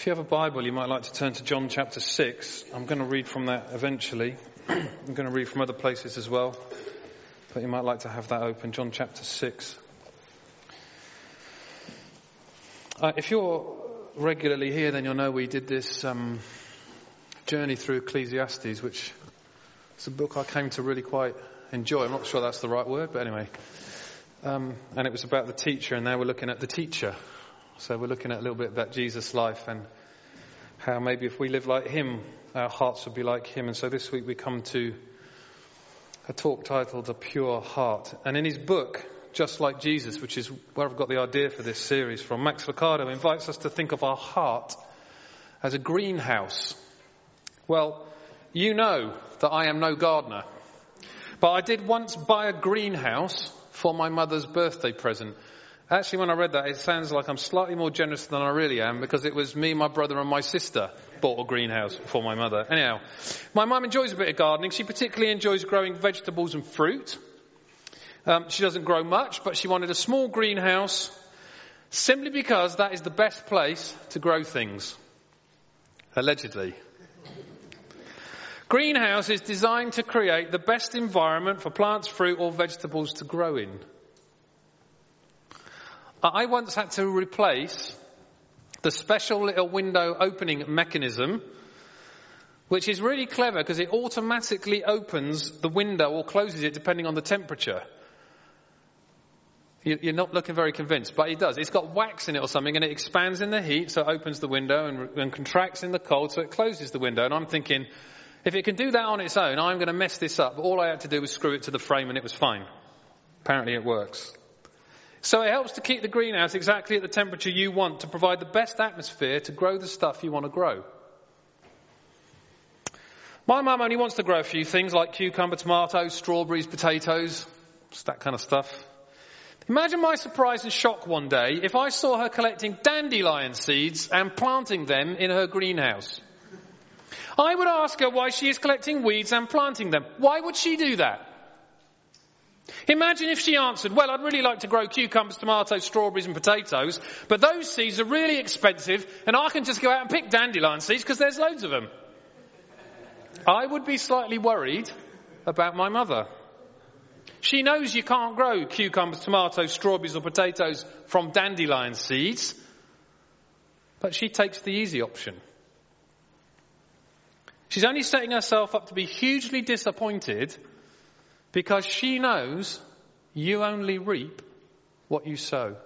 If you have a Bible, you might like to turn to John chapter 6. I'm going to read from that eventually. I'm going to read from other places as well, but you might like to have that open. John chapter 6. Uh, if you're regularly here, then you'll know we did this um, journey through Ecclesiastes, which is a book I came to really quite enjoy. I'm not sure that's the right word, but anyway. Um, and it was about the teacher, and now we're looking at the teacher. So we're looking at a little bit about Jesus' life and how maybe if we live like him, our hearts would be like him. And so this week we come to a talk titled A Pure Heart. And in his book, Just Like Jesus, which is where I've got the idea for this series from, Max Lucado invites us to think of our heart as a greenhouse. Well, you know that I am no gardener, but I did once buy a greenhouse for my mother's birthday present. Actually, when I read that, it sounds like I'm slightly more generous than I really am because it was me, my brother, and my sister bought a greenhouse for my mother. Anyhow, my mum enjoys a bit of gardening. She particularly enjoys growing vegetables and fruit. Um, she doesn't grow much, but she wanted a small greenhouse simply because that is the best place to grow things. Allegedly. Greenhouse is designed to create the best environment for plants, fruit, or vegetables to grow in. I once had to replace the special little window opening mechanism, which is really clever because it automatically opens the window or closes it depending on the temperature. You're not looking very convinced, but it does. It's got wax in it or something and it expands in the heat so it opens the window and, and contracts in the cold so it closes the window. And I'm thinking, if it can do that on its own, I'm going to mess this up. But all I had to do was screw it to the frame and it was fine. Apparently it works. So it helps to keep the greenhouse exactly at the temperature you want to provide the best atmosphere to grow the stuff you want to grow. My mum only wants to grow a few things like cucumber, tomatoes, strawberries, potatoes, just that kind of stuff. Imagine my surprise and shock one day if I saw her collecting dandelion seeds and planting them in her greenhouse. I would ask her why she is collecting weeds and planting them. Why would she do that? Imagine if she answered, well, I'd really like to grow cucumbers, tomatoes, strawberries and potatoes, but those seeds are really expensive and I can just go out and pick dandelion seeds because there's loads of them. I would be slightly worried about my mother. She knows you can't grow cucumbers, tomatoes, strawberries or potatoes from dandelion seeds, but she takes the easy option. She's only setting herself up to be hugely disappointed because she knows you only reap what you sow.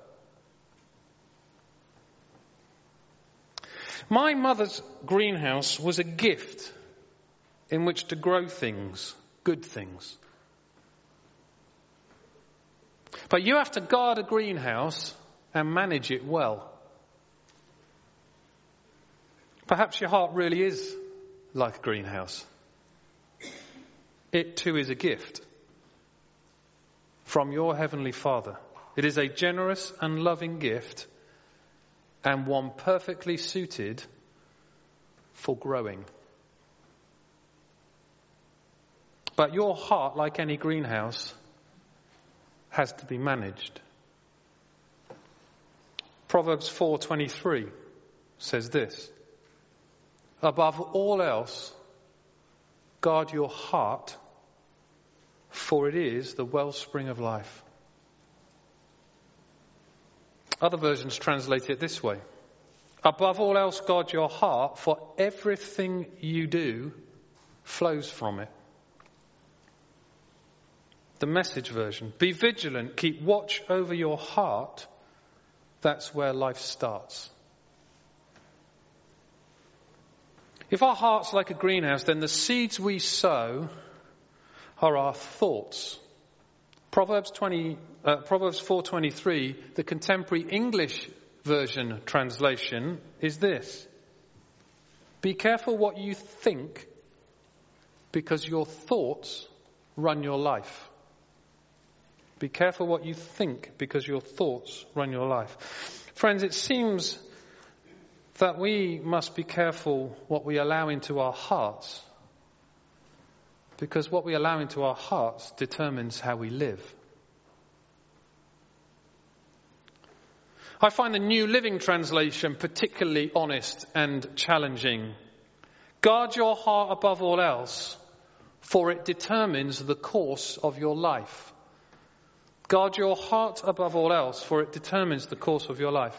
My mother's greenhouse was a gift in which to grow things, good things. But you have to guard a greenhouse and manage it well. Perhaps your heart really is like a greenhouse. It too is a gift from your Heavenly Father. It is a generous and loving gift and one perfectly suited for growing. But your heart, like any greenhouse, has to be managed. Proverbs 4:23 says this: Above all else, guard your heart for it is the wellspring of life. Other versions translate it this way Above all else, guard your heart, for everything you do flows from it. The message version Be vigilant, keep watch over your heart. That's where life starts. If our heart's like a greenhouse, then the seeds we sow are our thoughts. Proverbs 20, uh, Proverbs 4:23, the contemporary English version translation is this: Be careful what you think, because your thoughts run your life. Be careful what you think, because your thoughts run your life. Friends, it seems that we must be careful what we allow into our hearts because what we allow into our hearts determines how we live. I find the New Living Translation particularly honest and challenging. Guard your heart above all else, for it determines the course of your life. Guard your heart above all else, for it determines the course of your life.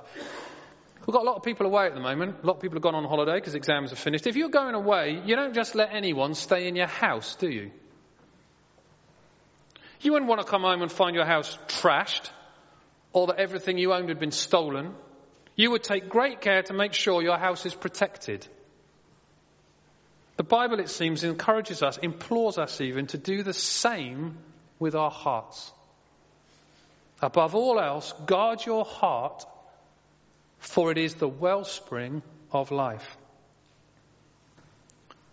We've got a lot of people away at the moment. A lot of people have gone on holiday because exams are finished. If you're going away, you don't just let anyone stay in your house, do you? You wouldn't want to come home and find your house trashed or that everything you owned had been stolen. You would take great care to make sure your house is protected. The Bible, it seems, encourages us, implores us even to do the same with our hearts. Above all else, guard your heart, for it is the wellspring of life.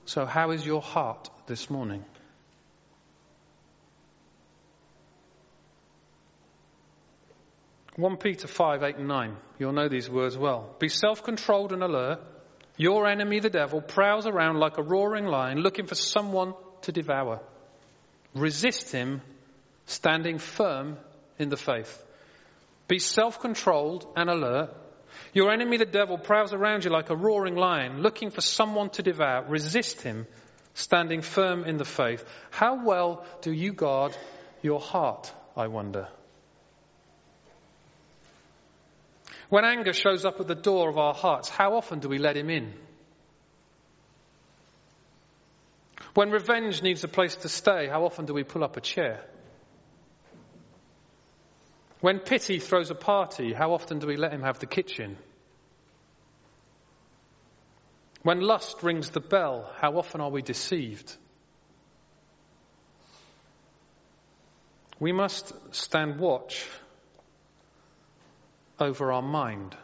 So, how is your heart this morning? 1 Peter 5, 8 and 9. You'll know these words well. Be self-controlled and alert. Your enemy, the devil, prowls around like a roaring lion looking for someone to devour. Resist him, standing firm in the faith. Be self-controlled and alert. Your enemy, the devil, prowls around you like a roaring lion looking for someone to devour. Resist him, standing firm in the faith. How well do you guard your heart, I wonder? When anger shows up at the door of our hearts, how often do we let him in? When revenge needs a place to stay, how often do we pull up a chair? When pity throws a party, how often do we let him have the kitchen? When lust rings the bell, how often are we deceived? We must stand watch over our mind.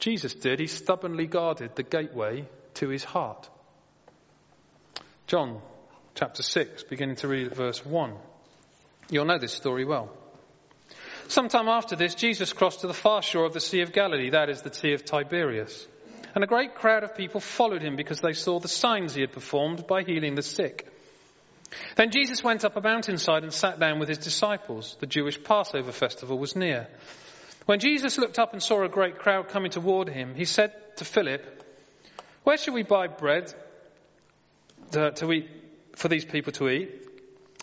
Jesus did. He stubbornly guarded the gateway to his heart. John chapter 6, beginning to read at verse 1. You'll know this story well. Sometime after this, Jesus crossed to the far shore of the Sea of Galilee, that is the Sea of Tiberias. And a great crowd of people followed him because they saw the signs he had performed by healing the sick. Then Jesus went up a mountainside and sat down with his disciples. The Jewish Passover festival was near. When Jesus looked up and saw a great crowd coming toward him, he said to Philip, Where should we buy bread to, to eat for these people to eat?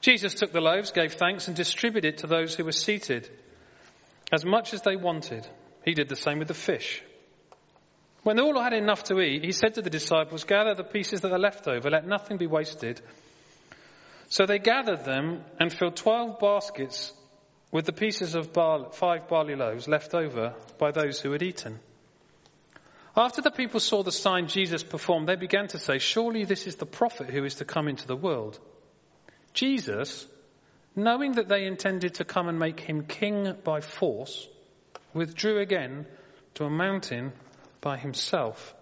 Jesus took the loaves, gave thanks, and distributed to those who were seated as much as they wanted. He did the same with the fish. When they all had enough to eat, he said to the disciples, Gather the pieces that are left over, let nothing be wasted. So they gathered them and filled twelve baskets with the pieces of five barley loaves left over by those who had eaten. After the people saw the sign Jesus performed, they began to say, Surely this is the prophet who is to come into the world. Jesus, knowing that they intended to come and make him king by force, withdrew again to a mountain by himself.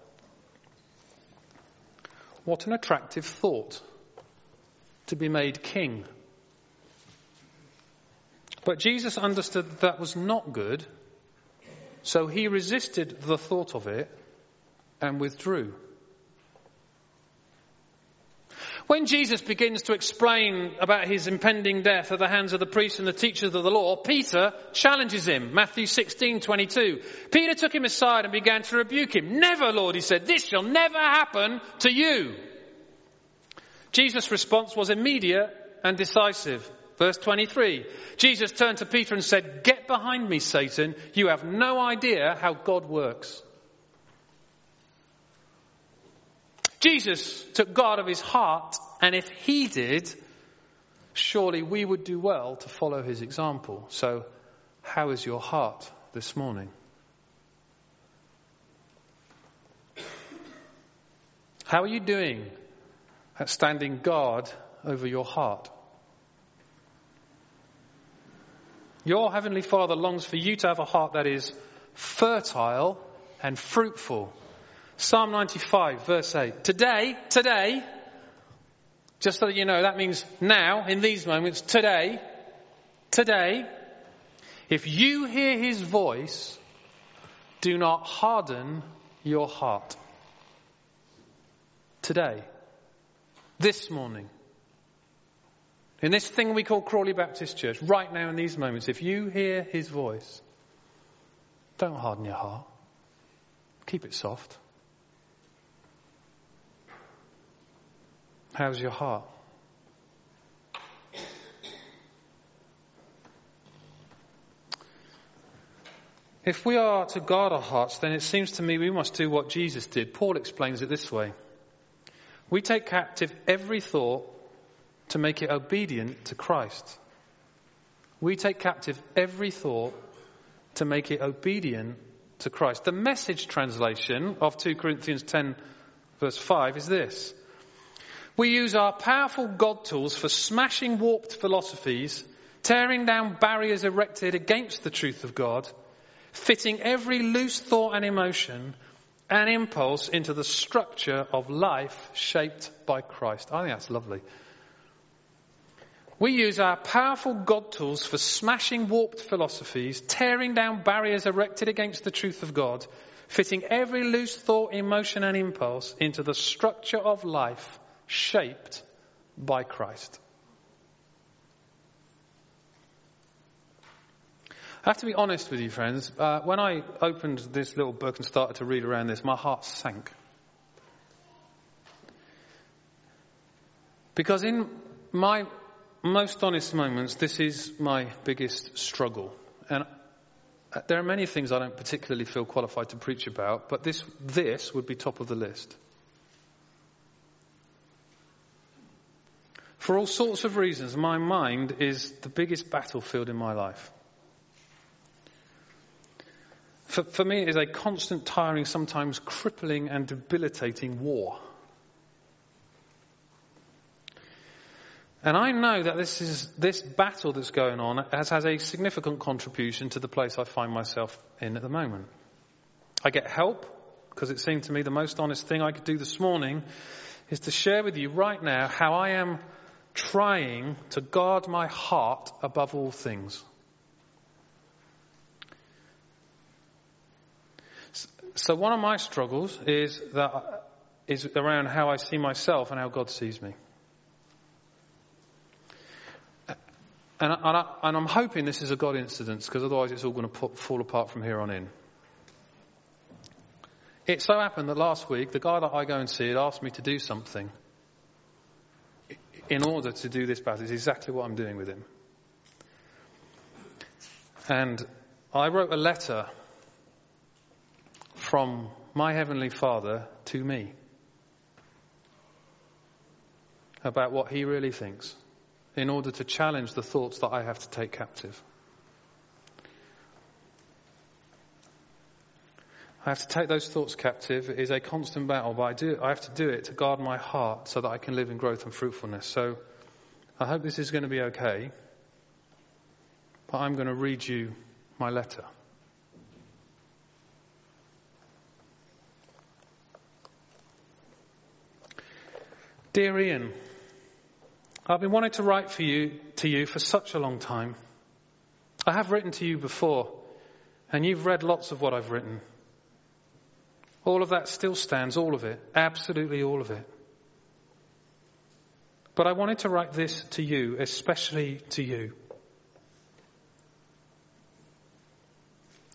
What an attractive thought to be made king. But Jesus understood that, that was not good, so he resisted the thought of it and withdrew. When Jesus begins to explain about his impending death at the hands of the priests and the teachers of the law, Peter challenges him. Matthew 16, 22. Peter took him aside and began to rebuke him. Never, Lord, he said, this shall never happen to you. Jesus' response was immediate and decisive. Verse 23. Jesus turned to Peter and said, Get behind me, Satan. You have no idea how God works. Jesus took God of his heart, and if he did, surely we would do well to follow his example. So, how is your heart this morning? How are you doing at standing guard over your heart? Your heavenly Father longs for you to have a heart that is fertile and fruitful. Psalm 95 verse 8. Today, today, just so that you know, that means now, in these moments, today, today, if you hear his voice, do not harden your heart. Today, this morning, in this thing we call Crawley Baptist Church, right now in these moments, if you hear his voice, don't harden your heart. Keep it soft. How's your heart? If we are to guard our hearts, then it seems to me we must do what Jesus did. Paul explains it this way. We take captive every thought to make it obedient to Christ. We take captive every thought to make it obedient to Christ. The message translation of 2 Corinthians 10 verse 5 is this. We use our powerful God tools for smashing warped philosophies, tearing down barriers erected against the truth of God, fitting every loose thought and emotion and impulse into the structure of life shaped by Christ. I think that's lovely. We use our powerful God tools for smashing warped philosophies, tearing down barriers erected against the truth of God, fitting every loose thought, emotion and impulse into the structure of life shaped by Christ. I have to be honest with you, friends. Uh, when I opened this little book and started to read around this, my heart sank. Because in my most honest moments, this is my biggest struggle. And uh, there are many things I don't particularly feel qualified to preach about, but this, this would be top of the list. For all sorts of reasons, my mind is the biggest battlefield in my life. For, for me, it is a constant, tiring, sometimes crippling and debilitating war. And I know that this is, this battle that's going on has, has a significant contribution to the place I find myself in at the moment. I get help because it seemed to me the most honest thing I could do this morning is to share with you right now how I am trying to guard my heart above all things. So one of my struggles is that is around how I see myself and how God sees me. And, I, am hoping this is a God incident because otherwise it's all going to fall apart from here on in. It so happened that last week the guy that I go and see had asked me to do something in order to do this battle. It's exactly what I'm doing with him. And I wrote a letter from my Heavenly Father to me about what He really thinks in order to challenge the thoughts that I have to take captive. I have to take those thoughts captive. It is a constant battle, but I, do, I have to do it to guard my heart so that I can live in growth and fruitfulness. So I hope this is going to be okay. But I'm going to read you my letter. Dear Ian, I've been wanting to write for you, to you for such a long time. I have written to you before, and you've read lots of what I've written. All of that still stands, all of it, absolutely all of it. But I wanted to write this to you, especially to you.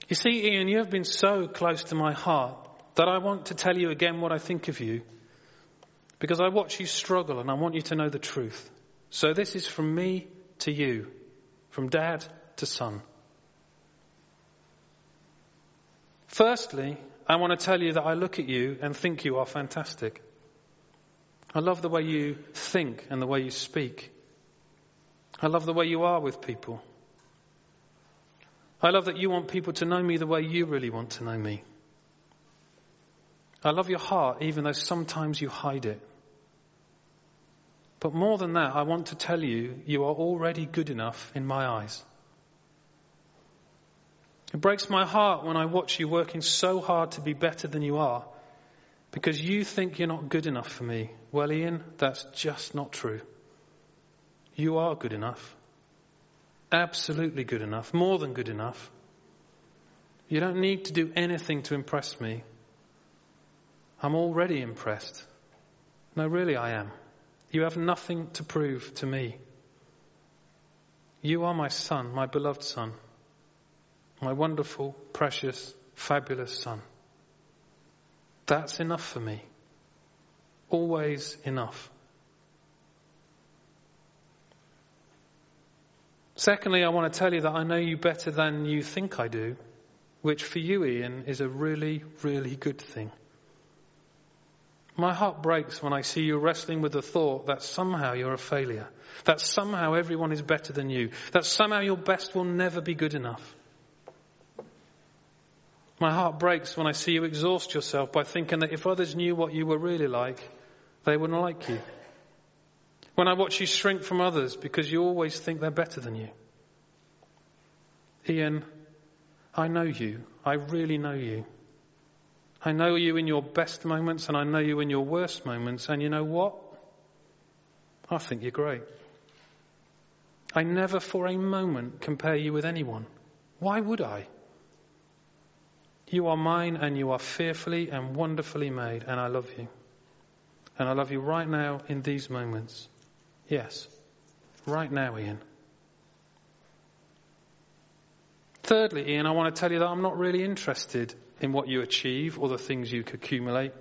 You see, Ian, you have been so close to my heart that I want to tell you again what I think of you because I watch you struggle and I want you to know the truth. So this is from me to you, from dad to son. Firstly, I want to tell you that I look at you and think you are fantastic. I love the way you think and the way you speak. I love the way you are with people. I love that you want people to know me the way you really want to know me. I love your heart even though sometimes you hide it. But more than that, I want to tell you, you are already good enough in my eyes. It breaks my heart when I watch you working so hard to be better than you are because you think you're not good enough for me. Well, Ian, that's just not true. You are good enough. Absolutely good enough. More than good enough. You don't need to do anything to impress me. I'm already impressed. No, really, I am. You have nothing to prove to me. You are my son, my beloved son, my wonderful, precious, fabulous son. That's enough for me. Always enough. Secondly, I want to tell you that I know you better than you think I do, which for you, Ian, is a really, really good thing. My heart breaks when I see you wrestling with the thought that somehow you're a failure, that somehow everyone is better than you, that somehow your best will never be good enough. My heart breaks when I see you exhaust yourself by thinking that if others knew what you were really like, they wouldn't like you. When I watch you shrink from others because you always think they're better than you. Ian, I know you. I really know you. I know you in your best moments and I know you in your worst moments. And you know what? I think you're great. I never for a moment compare you with anyone. Why would I? You are mine and you are fearfully and wonderfully made, and I love you. And I love you right now in these moments. Yes, right now, Ian. Thirdly, Ian, I want to tell you that I'm not really interested in what you achieve or the things you accumulate.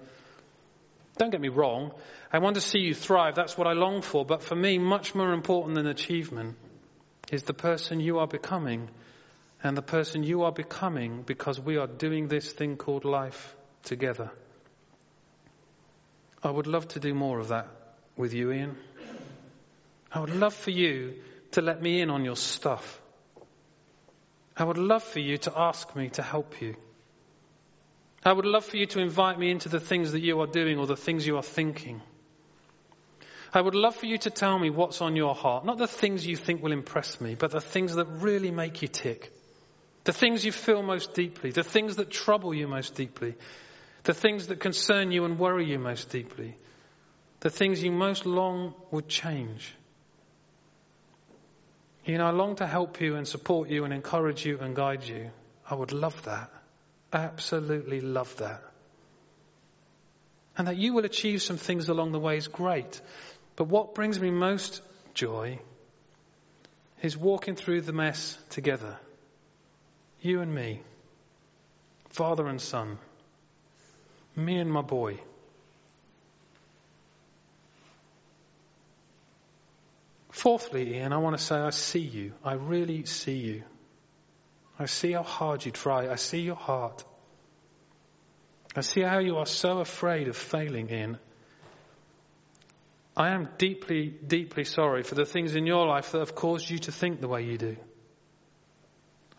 Don't get me wrong. I want to see you thrive. That's what I long for. But for me, much more important than achievement is the person you are becoming and the person you are becoming because we are doing this thing called life together. I would love to do more of that with you, Ian. I would love for you to let me in on your stuff. I would love for you to ask me to help you. I would love for you to invite me into the things that you are doing or the things you are thinking. I would love for you to tell me what's on your heart. Not the things you think will impress me, but the things that really make you tick. The things you feel most deeply. The things that trouble you most deeply. The things that concern you and worry you most deeply. The things you most long would change. You know, I long to help you and support you and encourage you and guide you. I would love that. Absolutely love that. And that you will achieve some things along the way is great. But what brings me most joy is walking through the mess together. You and me. Father and son. Me and my boy. Fourthly, Ian, I want to say I see you. I really see you. I see how hard you try. I see your heart. I see how you are so afraid of failing in. I am deeply, deeply sorry for the things in your life that have caused you to think the way you do.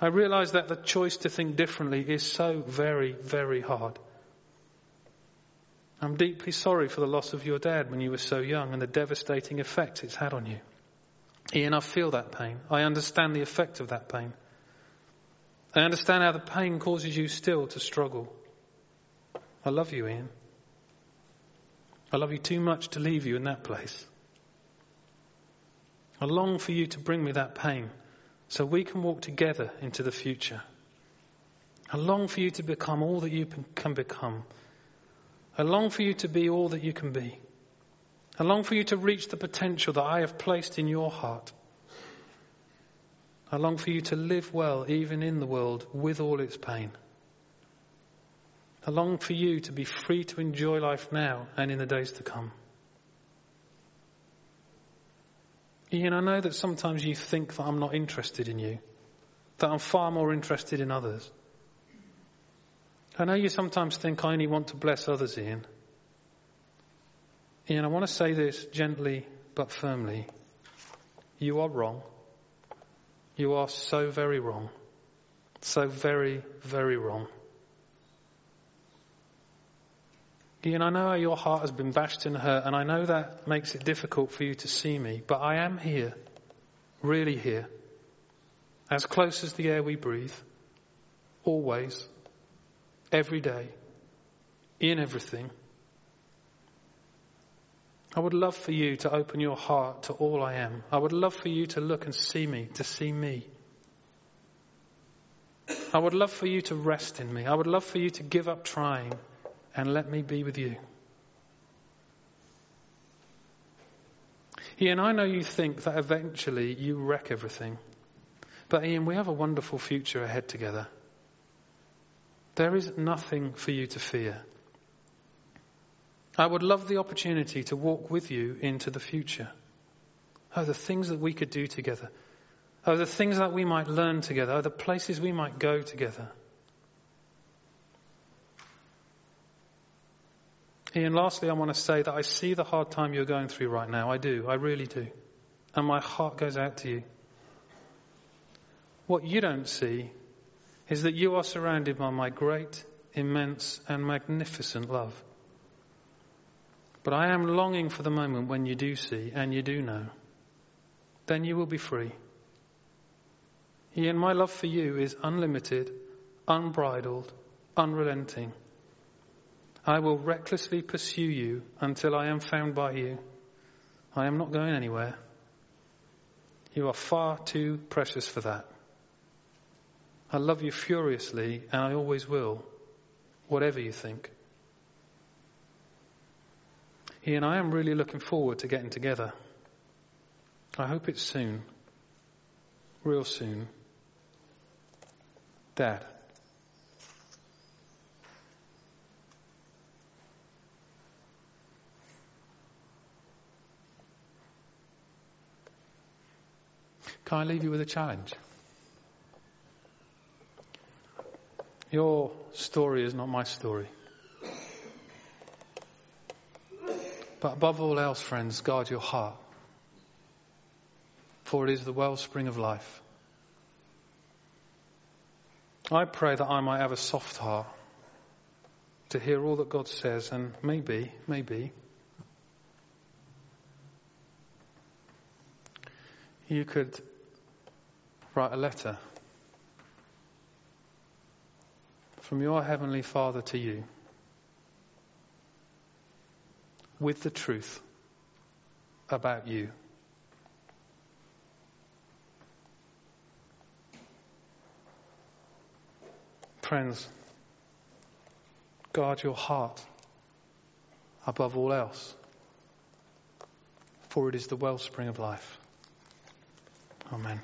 I realize that the choice to think differently is so very, very hard. I'm deeply sorry for the loss of your dad when you were so young and the devastating effect it's had on you. Ian, I feel that pain. I understand the effect of that pain. I understand how the pain causes you still to struggle. I love you, Ian. I love you too much to leave you in that place. I long for you to bring me that pain so we can walk together into the future. I long for you to become all that you can become. I long for you to be all that you can be. I long for you to reach the potential that I have placed in your heart. I long for you to live well even in the world with all its pain. I long for you to be free to enjoy life now and in the days to come. Ian, I know that sometimes you think that I'm not interested in you, that I'm far more interested in others. I know you sometimes think I only want to bless others, Ian. Ian, I want to say this gently but firmly. You are wrong. You are so very wrong. So very, very wrong. Ian, I know how your heart has been bashed and hurt, and I know that makes it difficult for you to see me, but I am here, really here, as close as the air we breathe. always, every day, in everything. I would love for you to open your heart to all I am. I would love for you to look and see me, to see me. I would love for you to rest in me. I would love for you to give up trying and let me be with you. Ian, I know you think that eventually you wreck everything. But Ian, we have a wonderful future ahead together. There is nothing for you to fear. I would love the opportunity to walk with you into the future. Oh, the things that we could do together. Oh, the things that we might learn together. Oh, the places we might go together. Ian, lastly, I want to say that I see the hard time you're going through right now. I do. I really do. And my heart goes out to you. What you don't see is that you are surrounded by my great, immense, and magnificent love. But I am longing for the moment when you do see and you do know. Then you will be free. Ian, my love for you is unlimited, unbridled, unrelenting. I will recklessly pursue you until I am found by you. I am not going anywhere. You are far too precious for that. I love you furiously and I always will, whatever you think. Ian I am really looking forward to getting together. I hope it's soon. Real soon. Dad. Can I leave you with a challenge? Your story is not my story. But above all else, friends, guard your heart, for it is the wellspring of life. I pray that I might have a soft heart to hear all that God says, and maybe, maybe, you could write a letter from your Heavenly Father to you with the truth about you. Friends, guard your heart above all else, for it is the wellspring of life. Amen.